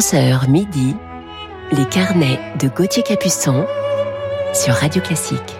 11h midi, les carnets de Gauthier Capuçon sur Radio Classique.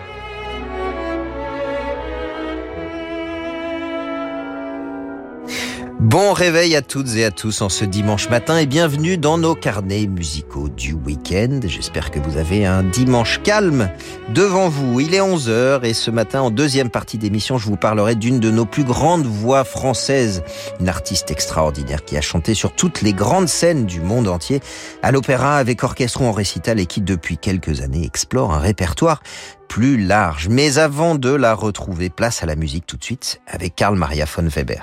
Bon réveil à toutes et à tous en ce dimanche matin et bienvenue dans nos carnets musicaux du week-end. J'espère que vous avez un dimanche calme devant vous. Il est 11h et ce matin en deuxième partie d'émission je vous parlerai d'une de nos plus grandes voix françaises. Une artiste extraordinaire qui a chanté sur toutes les grandes scènes du monde entier, à l'opéra avec orchestre ou en récital et qui depuis quelques années explore un répertoire plus large. Mais avant de la retrouver, place à la musique tout de suite avec Karl Maria von Weber.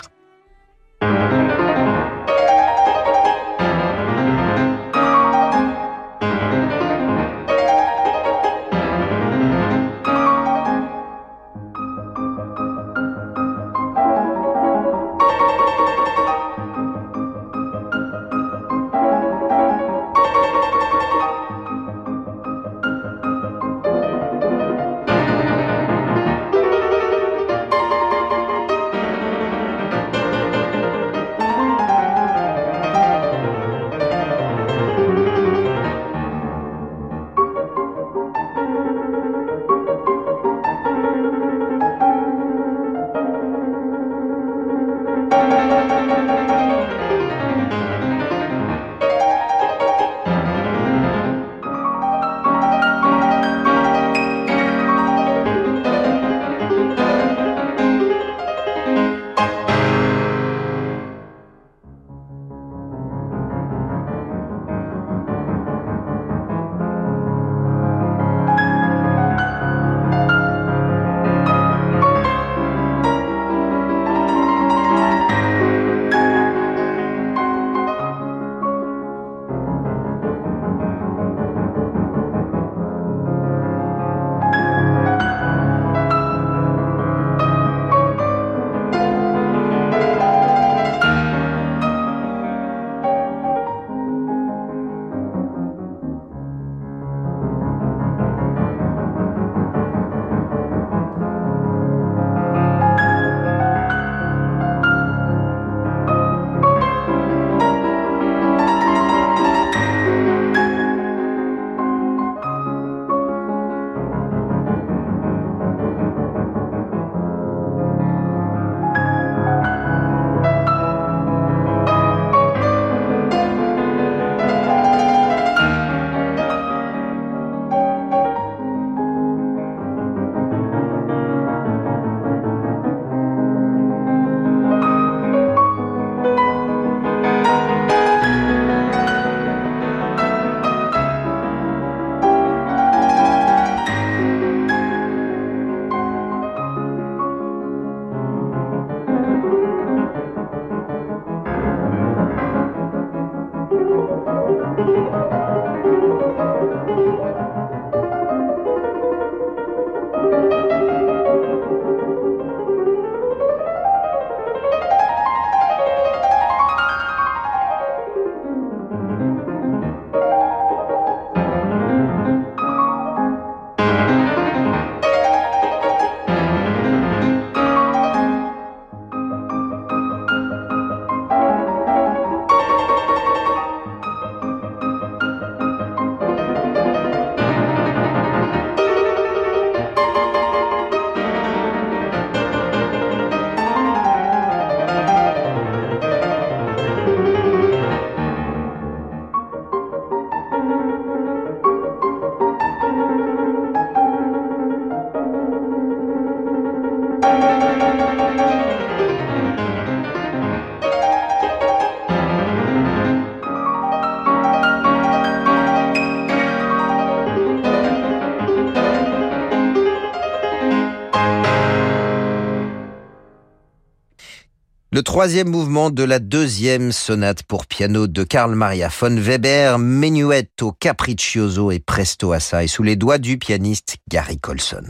Troisième mouvement de la deuxième sonate pour piano de Karl Maria von Weber, Menuetto Capriccioso et Presto Assai sous les doigts du pianiste Gary Colson.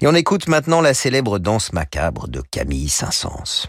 Et on écoute maintenant la célèbre danse macabre de Camille Saint-Saëns.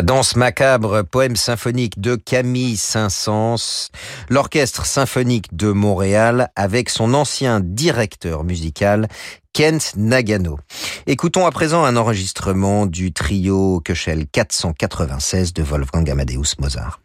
La danse macabre, poème symphonique de Camille Saint-Saëns, l'orchestre symphonique de Montréal avec son ancien directeur musical Kent Nagano. Écoutons à présent un enregistrement du trio Köchel 496 de Wolfgang Amadeus Mozart.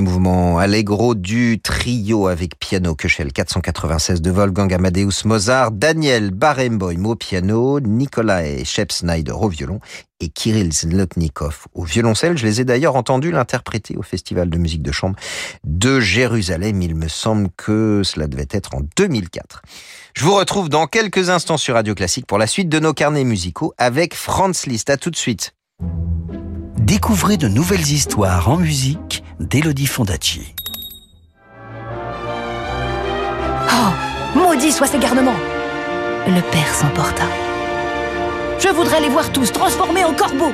Mouvement Allegro du trio avec piano Köchel 496 de Wolfgang Amadeus Mozart, Daniel Barenboim au piano, Nikolai Shepsneider au violon et Kirill Zlotnikov au violoncelle. Je les ai d'ailleurs entendus l'interpréter au Festival de musique de chambre de Jérusalem. Il me semble que cela devait être en 2004. Je vous retrouve dans quelques instants sur Radio Classique pour la suite de nos carnets musicaux avec Franz Liszt. À tout de suite. Découvrez de nouvelles histoires en musique d'Elodie Fondacci. Oh, maudit soit ces garnements Le père s'emporta. Je voudrais les voir tous transformés en corbeaux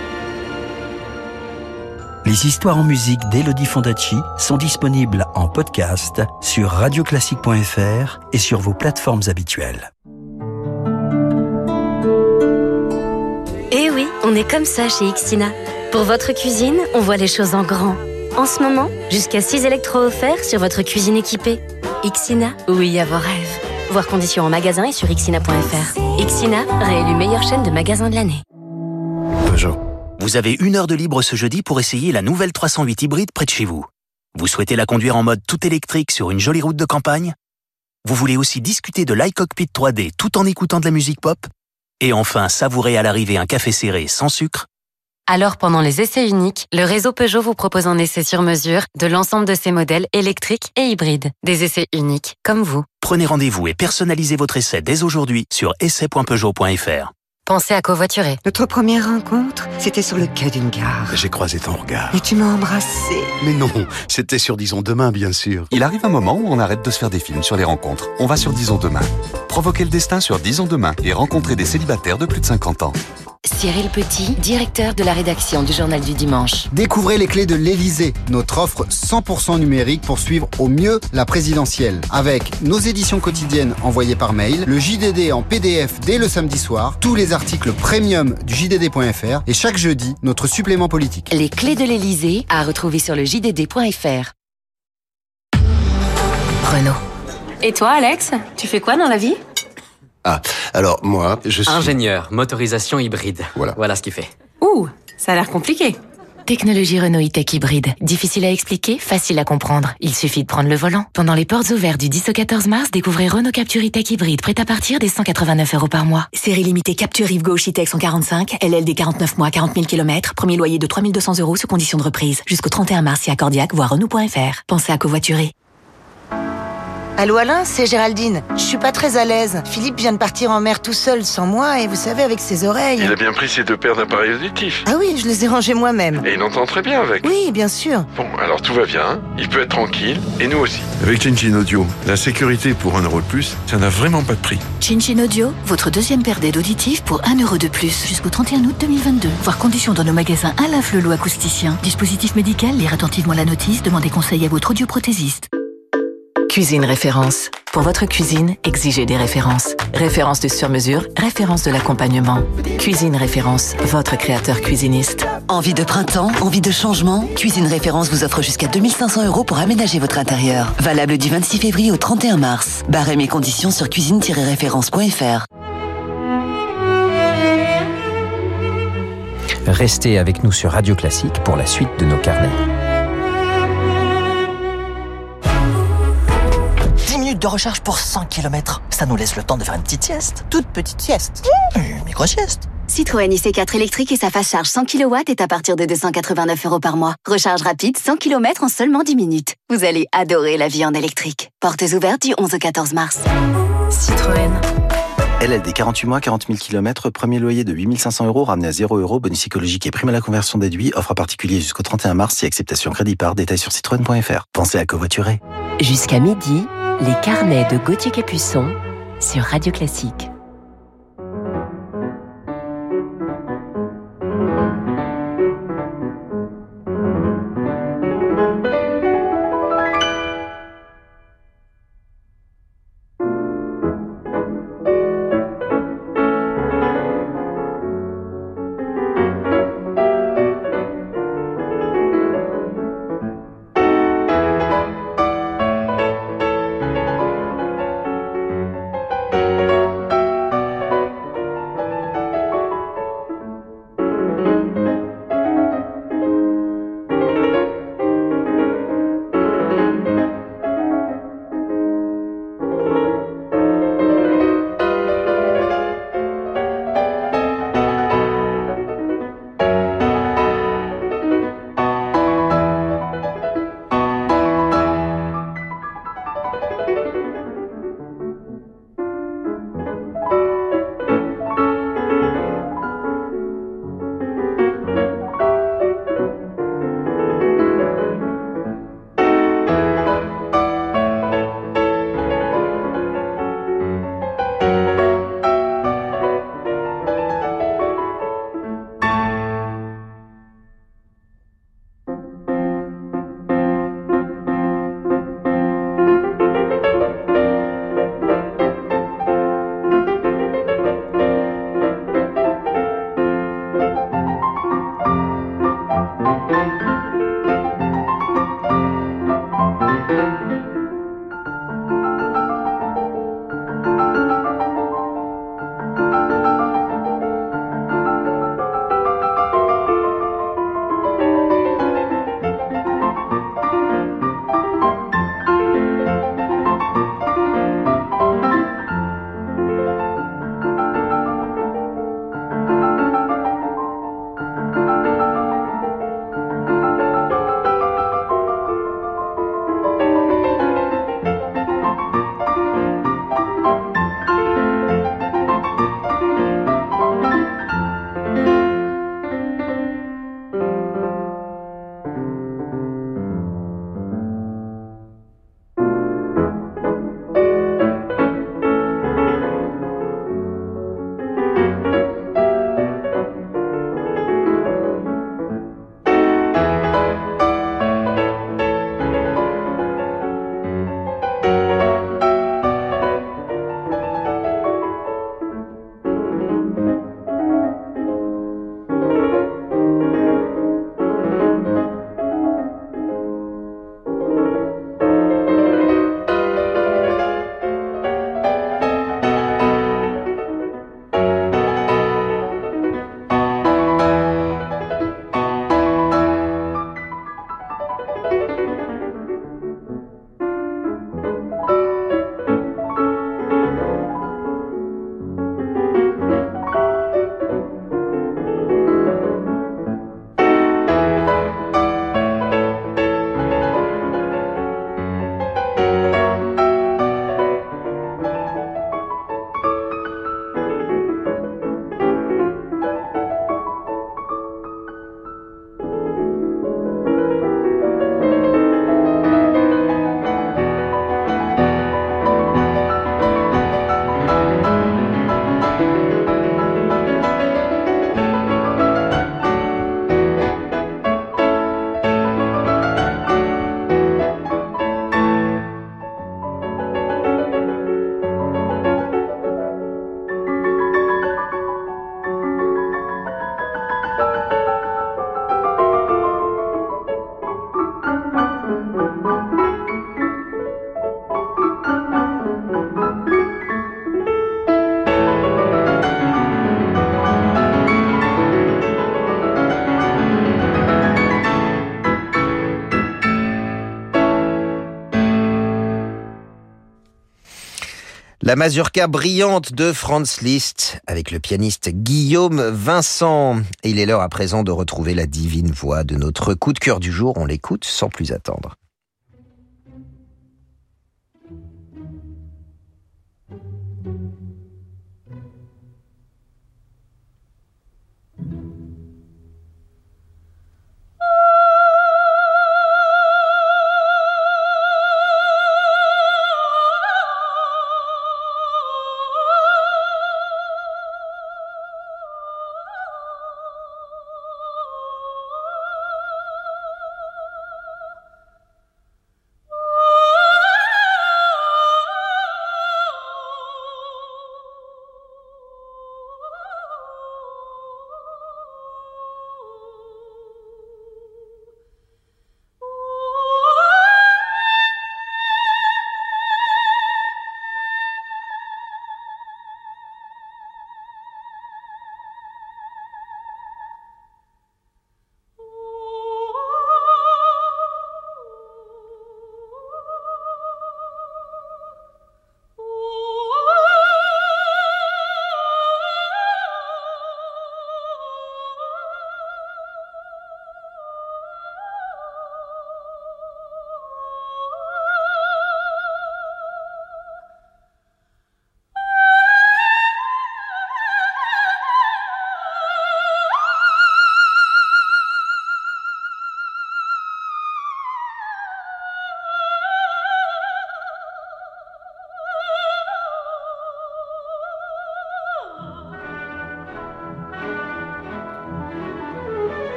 Les histoires en musique d'Elodie Fondacci sont disponibles en podcast sur radioclassique.fr et sur vos plateformes habituelles. Eh oui, on est comme ça chez Ixina. Pour votre cuisine, on voit les choses en grand. En ce moment, jusqu'à 6 électros offerts sur votre cuisine équipée. Ixina, oui à vos rêves. Voir conditions en magasin et sur ixina.fr. Ixina, réélu meilleure chaîne de magasins de l'année. Peugeot. Vous avez une heure de libre ce jeudi pour essayer la nouvelle 308 hybride près de chez vous. Vous souhaitez la conduire en mode tout électrique sur une jolie route de campagne? Vous voulez aussi discuter de l'iCockpit 3D tout en écoutant de la musique pop? Et enfin savourer à l'arrivée un café serré sans sucre? Alors pendant les essais uniques, le réseau Peugeot vous propose un essai sur mesure de l'ensemble de ses modèles électriques et hybrides. Des essais uniques, comme vous. Prenez rendez-vous et personnalisez votre essai dès aujourd'hui sur essai.peugeot.fr. Pensez à covoiturer. Notre première rencontre, c'était sur le quai d'une gare. J'ai croisé ton regard. Et tu m'as embrassé. Mais non, c'était sur Disons Demain, bien sûr. Il arrive un moment où on arrête de se faire des films sur les rencontres. On va sur Disons Demain. Provoquer le destin sur Disons Demain et rencontrer des célibataires de plus de 50 ans. Cyril Petit, directeur de la rédaction du Journal du Dimanche. Découvrez les clés de l'Elysée, notre offre 100% numérique pour suivre au mieux la présidentielle. Avec nos éditions quotidiennes envoyées par mail, le JDD en PDF dès le samedi soir, tous les articles premium du JDD.fr et chaque jeudi, notre supplément politique. Les clés de l'Elysée à retrouver sur le JDD.fr. Renault. Et toi, Alex Tu fais quoi dans la vie? Ah, alors moi, je suis... Ingénieur, motorisation hybride. Voilà. Voilà ce qu'il fait. Ouh, ça a l'air compliqué. Technologie Renault e-tech hybride. Difficile à expliquer, facile à comprendre. Il suffit de prendre le volant. Pendant les portes ouvertes du 10 au 14 mars, découvrez Renault Capture e-tech hybride, prêt à partir des 189 euros par mois. Série limitée Capture Rive Gauche e-tech 145, LLD 49 mois, 40 000 km, premier loyer de 3200 euros sous condition de reprise. Jusqu'au 31 mars, si accordiaque, voire Renault.fr. Pensez à covoiturer. Allô Alain, c'est Géraldine. Je suis pas très à l'aise. Philippe vient de partir en mer tout seul sans moi et vous savez avec ses oreilles. Il a bien pris ses deux paires d'appareils auditifs. Ah oui, je les ai rangés moi-même. Et il entend très bien avec. Oui, bien sûr. Bon, alors tout va bien. Il peut être tranquille et nous aussi. Avec Chinchin Audio, la sécurité pour un euro de plus, ça n'a vraiment pas de prix. Chinchin Audio, votre deuxième paire d'aides auditives pour un euro de plus jusqu'au 31 août 2022. Voir conditions dans nos magasins Alain Flelou acousticien. Dispositif médical, lire attentivement la notice, demandez conseil à votre audioprothésiste. Cuisine référence. Pour votre cuisine, exigez des références. Référence de sur-mesure, référence de l'accompagnement. Cuisine référence, votre créateur cuisiniste. Envie de printemps, envie de changement? Cuisine référence vous offre jusqu'à 2500 euros pour aménager votre intérieur. Valable du 26 février au 31 mars. Barrez mes conditions sur cuisine-référence.fr. Restez avec nous sur Radio Classique pour la suite de nos carnets. De recharge pour 100 km. Ça nous laisse le temps de faire une petite sieste. Toute petite sieste. Mmh. Une micro-sieste. Citroën IC4 électrique et sa fast charge 100 kW est à partir de 289 euros par mois. Recharge rapide 100 km en seulement 10 minutes. Vous allez adorer la vie en électrique. Portes ouvertes du 11 au 14 mars. Citroën. LLD 48 mois, 40 000 km, premier loyer de 8500 euros, ramené à 0 euros, bonus psychologique et prime à la conversion déduit, offre à particulier jusqu'au 31 mars, si acceptation crédit par, détail sur citroën.fr. Pensez à covoiturer. Jusqu'à midi, les carnets de Gauthier Capuçon sur Radio Classique. La mazurka brillante de Franz Liszt avec le pianiste Guillaume Vincent. Et il est l'heure à présent de retrouver la divine voix de notre coup de cœur du jour. On l'écoute sans plus attendre.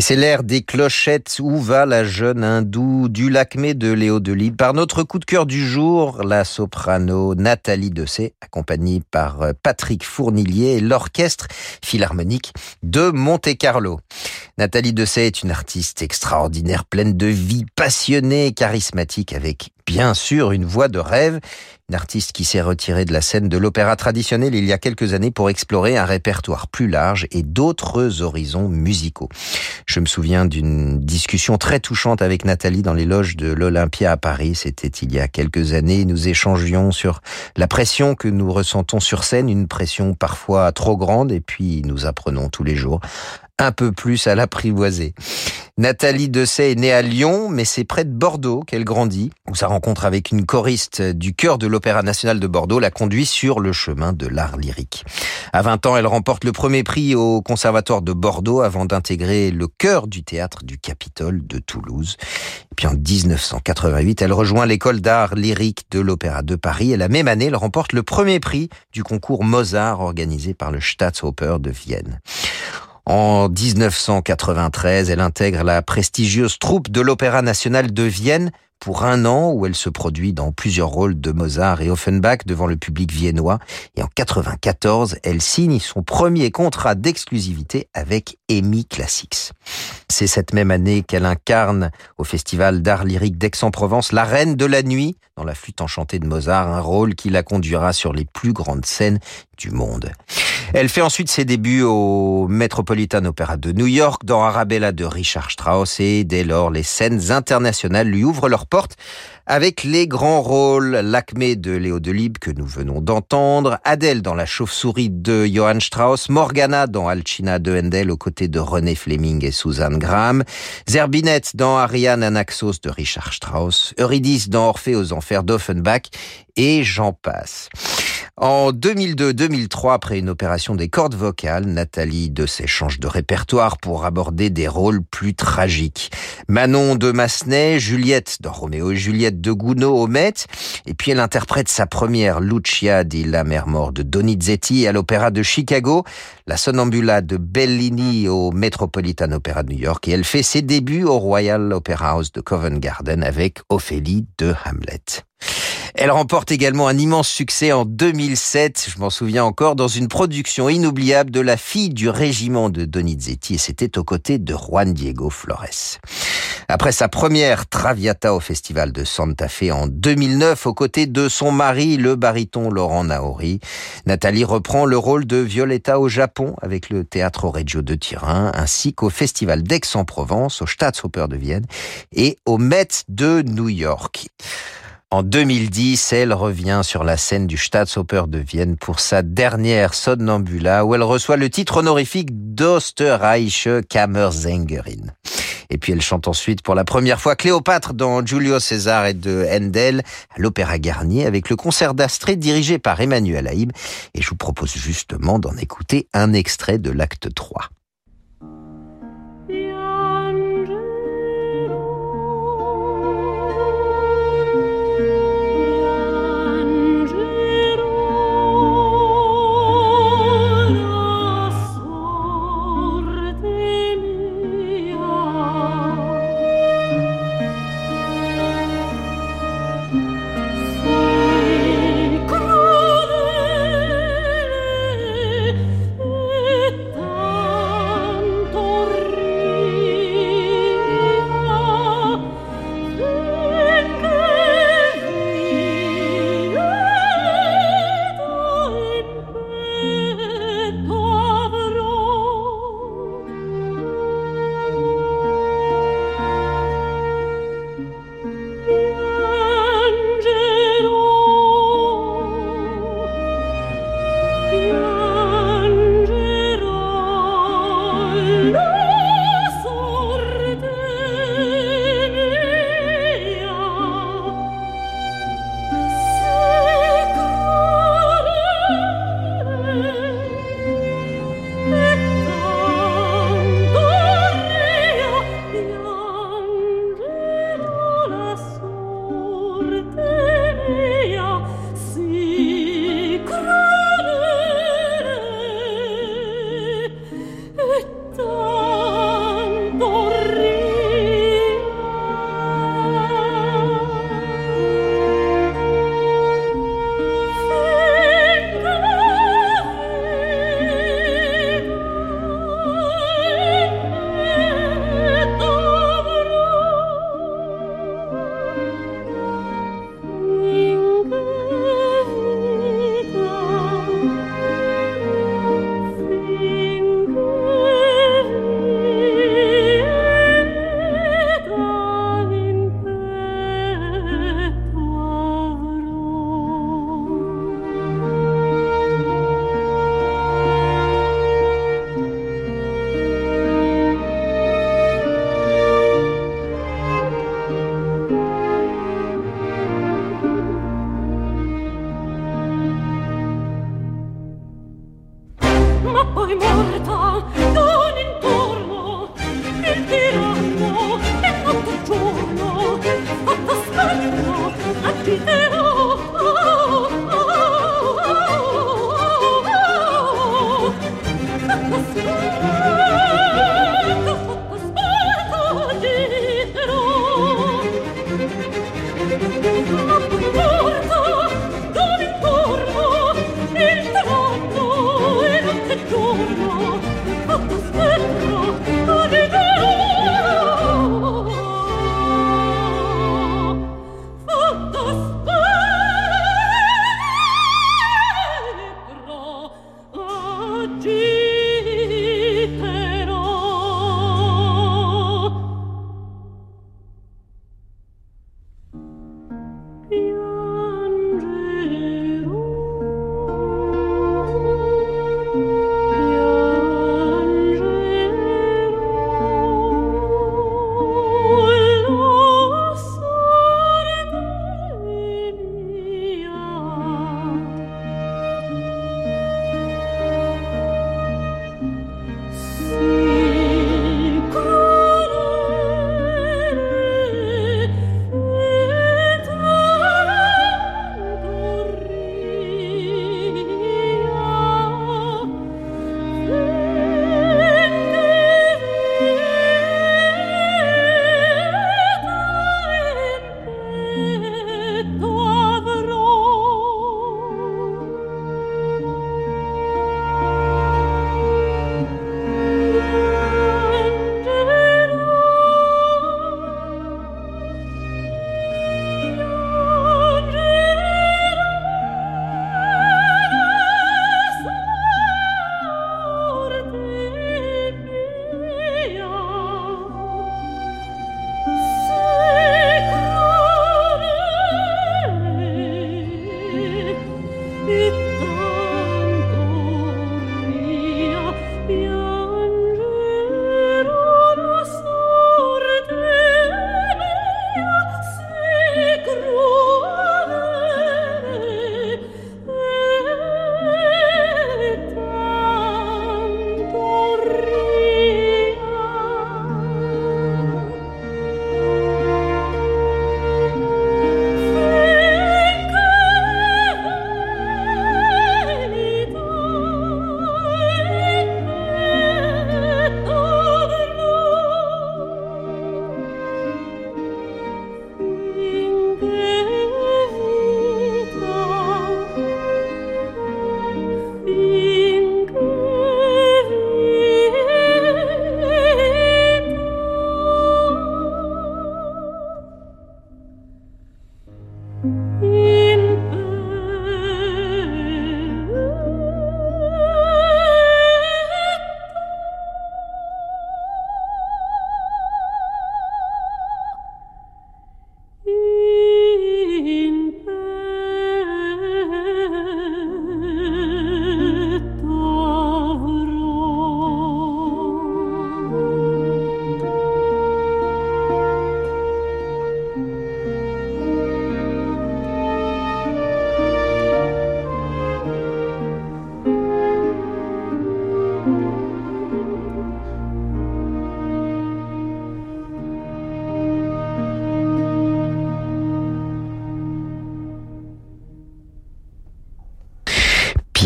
Et c'est l'air des clochettes Où va la jeune hindoue du Lacmé de Léo Delibes. Par notre coup de cœur du jour, la soprano Nathalie Dessay, accompagnée par euh, Patrick Fournillier et l'orchestre philharmonique de Monte-Carlo. Nathalie Dessay est une artiste extraordinaire, pleine de vie, passionnée, charismatique, avec bien sûr une voix de rêve. Une artiste qui s'est retirée de la scène de l'opéra traditionnel il y a quelques années pour explorer un répertoire plus large et d'autres horizons musicaux. Je me souviens d'une discussion très touchante avec Nathalie dans les loges de l'Olympia à Paris. C'était il y a quelques années. Nous échangions sur la pression que nous ressentons sur scène, une pression parfois trop grande et puis nous apprenons tous les jours un peu plus à l'apprivoiser. Nathalie Dessay est née à Lyon, mais c'est près de Bordeaux qu'elle grandit, où sa rencontre avec une choriste du chœur de l'Opéra National de Bordeaux la conduit sur le chemin de l'art lyrique. À 20 ans, elle remporte le premier prix au Conservatoire de Bordeaux avant d'intégrer le chœur du théâtre du Capitole de Toulouse. Et puis en 1988, elle rejoint l'école d'art lyrique de l'Opéra de Paris et la même année, elle remporte le premier prix du concours Mozart organisé par le Staatsoper de Vienne. En 1993, elle intègre la prestigieuse troupe de l'Opéra national de Vienne pour un an où elle se produit dans plusieurs rôles de Mozart et Offenbach devant le public viennois. Et en 94, elle signe son premier contrat d'exclusivité avec EMI Classics. C'est cette même année qu'elle incarne au Festival d'art lyrique d'Aix-en-Provence la reine de la nuit dans la flûte enchantée de Mozart, un rôle qui la conduira sur les plus grandes scènes du monde. Elle fait ensuite ses débuts au Metropolitan Opera de New York, dans Arabella de Richard Strauss, et dès lors, les scènes internationales lui ouvrent leurs portes avec les grands rôles L'Acmé de Léo Delibes que nous venons d'entendre, Adèle dans La chauve-souris de Johann Strauss, Morgana dans Alcina de Handel aux côtés de René Fleming et Suzanne Graham, Zerbinette dans Ariane Anaxos de Richard Strauss, Eurydice dans Orphée aux enfers d'Offenbach et j'en passe. En 2002-2003, après une opération des cordes vocales, Nathalie de s'échange de répertoire pour aborder des rôles plus tragiques. Manon de Massenet, Juliette dans Roméo et Juliette de Gounod au Met, et puis elle interprète sa première Lucia di La Mer Mort de Donizetti à l'Opéra de Chicago, la Sonnambula de Bellini au Metropolitan Opera de New York, et elle fait ses débuts au Royal Opera House de Covent Garden avec Ophélie de Hamlet. Elle remporte également un immense succès en 2007, je m'en souviens encore, dans une production inoubliable de La fille du régiment de Donizetti, et c'était aux côtés de Juan Diego Flores. Après sa première Traviata au Festival de Santa Fe en 2009, aux côtés de son mari, le baryton Laurent Naori, Nathalie reprend le rôle de Violetta au Japon avec le Théâtre Reggio de Turin, ainsi qu'au Festival d'Aix-en-Provence, au Staatsoper de Vienne et au Met de New York. En 2010, elle revient sur la scène du Staatsoper de Vienne pour sa dernière Sonnambula où elle reçoit le titre honorifique d'Osterreichische Kammersängerin. Et puis elle chante ensuite pour la première fois Cléopâtre dans Giulio César et de Handel à l'Opéra Garnier avec le concert d'Astrée dirigé par Emmanuel Haïb. Et je vous propose justement d'en écouter un extrait de l'acte 3.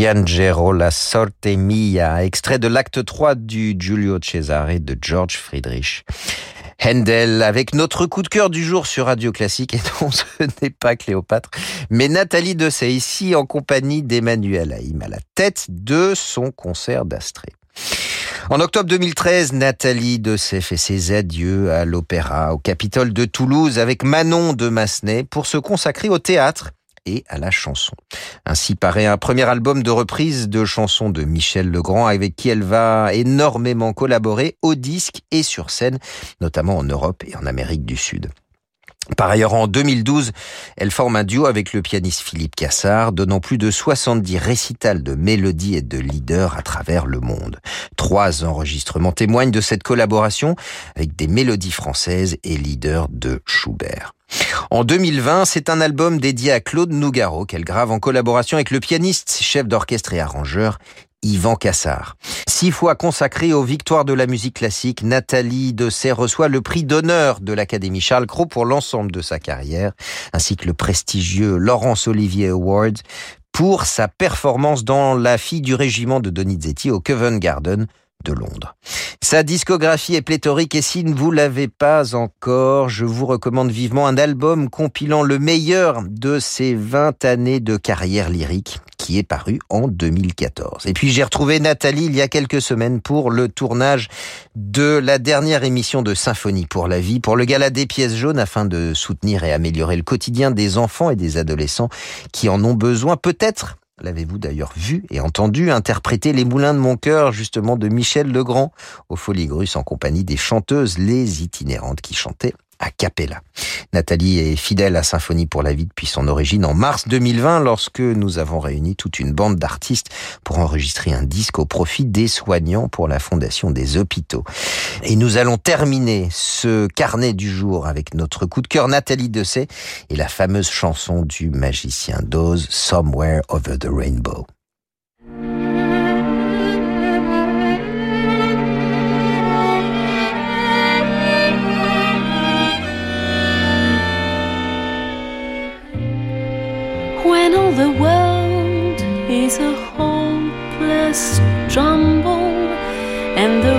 Piangero la sorte mia, extrait de l'acte 3 du Giulio Cesare de George Friedrich. Handel avec notre coup de cœur du jour sur Radio Classique et non ce n'est pas Cléopâtre mais Nathalie Dessay ici en compagnie d'Emmanuel Haïm à la tête de son concert d'Astrée. En octobre 2013, Nathalie Dessay fait ses adieux à l'opéra au Capitole de Toulouse avec Manon de Massenet pour se consacrer au théâtre et à la chanson. Ainsi paraît un premier album de reprise de chansons de Michel Legrand avec qui elle va énormément collaborer au disque et sur scène, notamment en Europe et en Amérique du Sud. Par ailleurs, en 2012, elle forme un duo avec le pianiste Philippe Cassard, donnant plus de 70 récitals de mélodies et de leaders à travers le monde. Trois enregistrements témoignent de cette collaboration avec des mélodies françaises et leaders de Schubert. En 2020, c'est un album dédié à Claude Nougaro qu'elle grave en collaboration avec le pianiste, chef d'orchestre et arrangeur Yvan Cassard. Six fois consacrée aux victoires de la musique classique, Nathalie Dessay reçoit le prix d'honneur de l'Académie Charles Cros pour l'ensemble de sa carrière, ainsi que le prestigieux Laurence Olivier Award pour sa performance dans La fille du régiment de Donizetti au Covent Garden de Londres. Sa discographie est pléthorique et si vous l'avez pas encore, je vous recommande vivement un album compilant le meilleur de ses 20 années de carrière lyrique qui est paru en 2014. Et puis j'ai retrouvé Nathalie il y a quelques semaines pour le tournage de la dernière émission de Symphonie pour la vie, pour le gala des pièces jaunes afin de soutenir et améliorer le quotidien des enfants et des adolescents qui en ont besoin peut-être L'avez-vous d'ailleurs vu et entendu interpréter Les Moulins de mon cœur, justement de Michel Legrand, au Grus en compagnie des chanteuses Les Itinérantes qui chantaient à Capella. Nathalie est fidèle à Symphonie pour la vie depuis son origine en mars 2020 lorsque nous avons réuni toute une bande d'artistes pour enregistrer un disque au profit des soignants pour la fondation des hôpitaux. Et nous allons terminer ce carnet du jour avec notre coup de cœur Nathalie Dessay et la fameuse chanson du magicien d'Oz Somewhere Over the Rainbow. When all the world is a hopeless jumble and the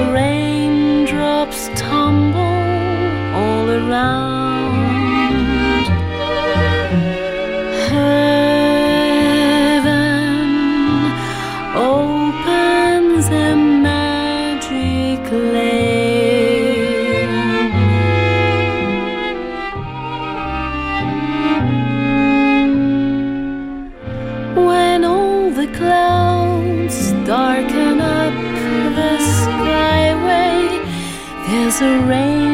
there's a rainbow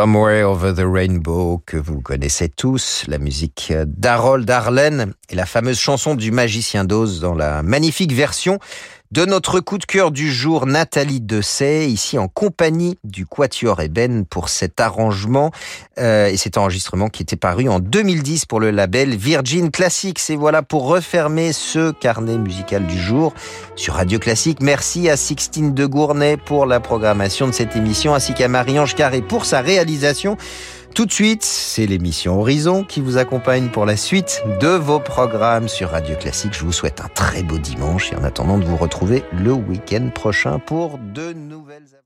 Somewhere Over the Rainbow, que vous connaissez tous, la musique d'Harold Arlen et la fameuse chanson du magicien d'Oz dans la magnifique version de notre coup de cœur du jour, Nathalie Dessay, ici en compagnie du Quatuor Eben pour cet arrangement euh, et cet enregistrement qui était paru en 2010 pour le label Virgin Classics. Et voilà pour refermer ce carnet musical du jour sur Radio Classique. Merci à Sixtine de Gournay pour la programmation de cette émission, ainsi qu'à Marie-Ange Carré pour sa réalisation. Tout de suite, c'est l'émission Horizon qui vous accompagne pour la suite de vos programmes sur Radio Classique. Je vous souhaite un très beau dimanche et en attendant de vous retrouver le week-end prochain pour de nouvelles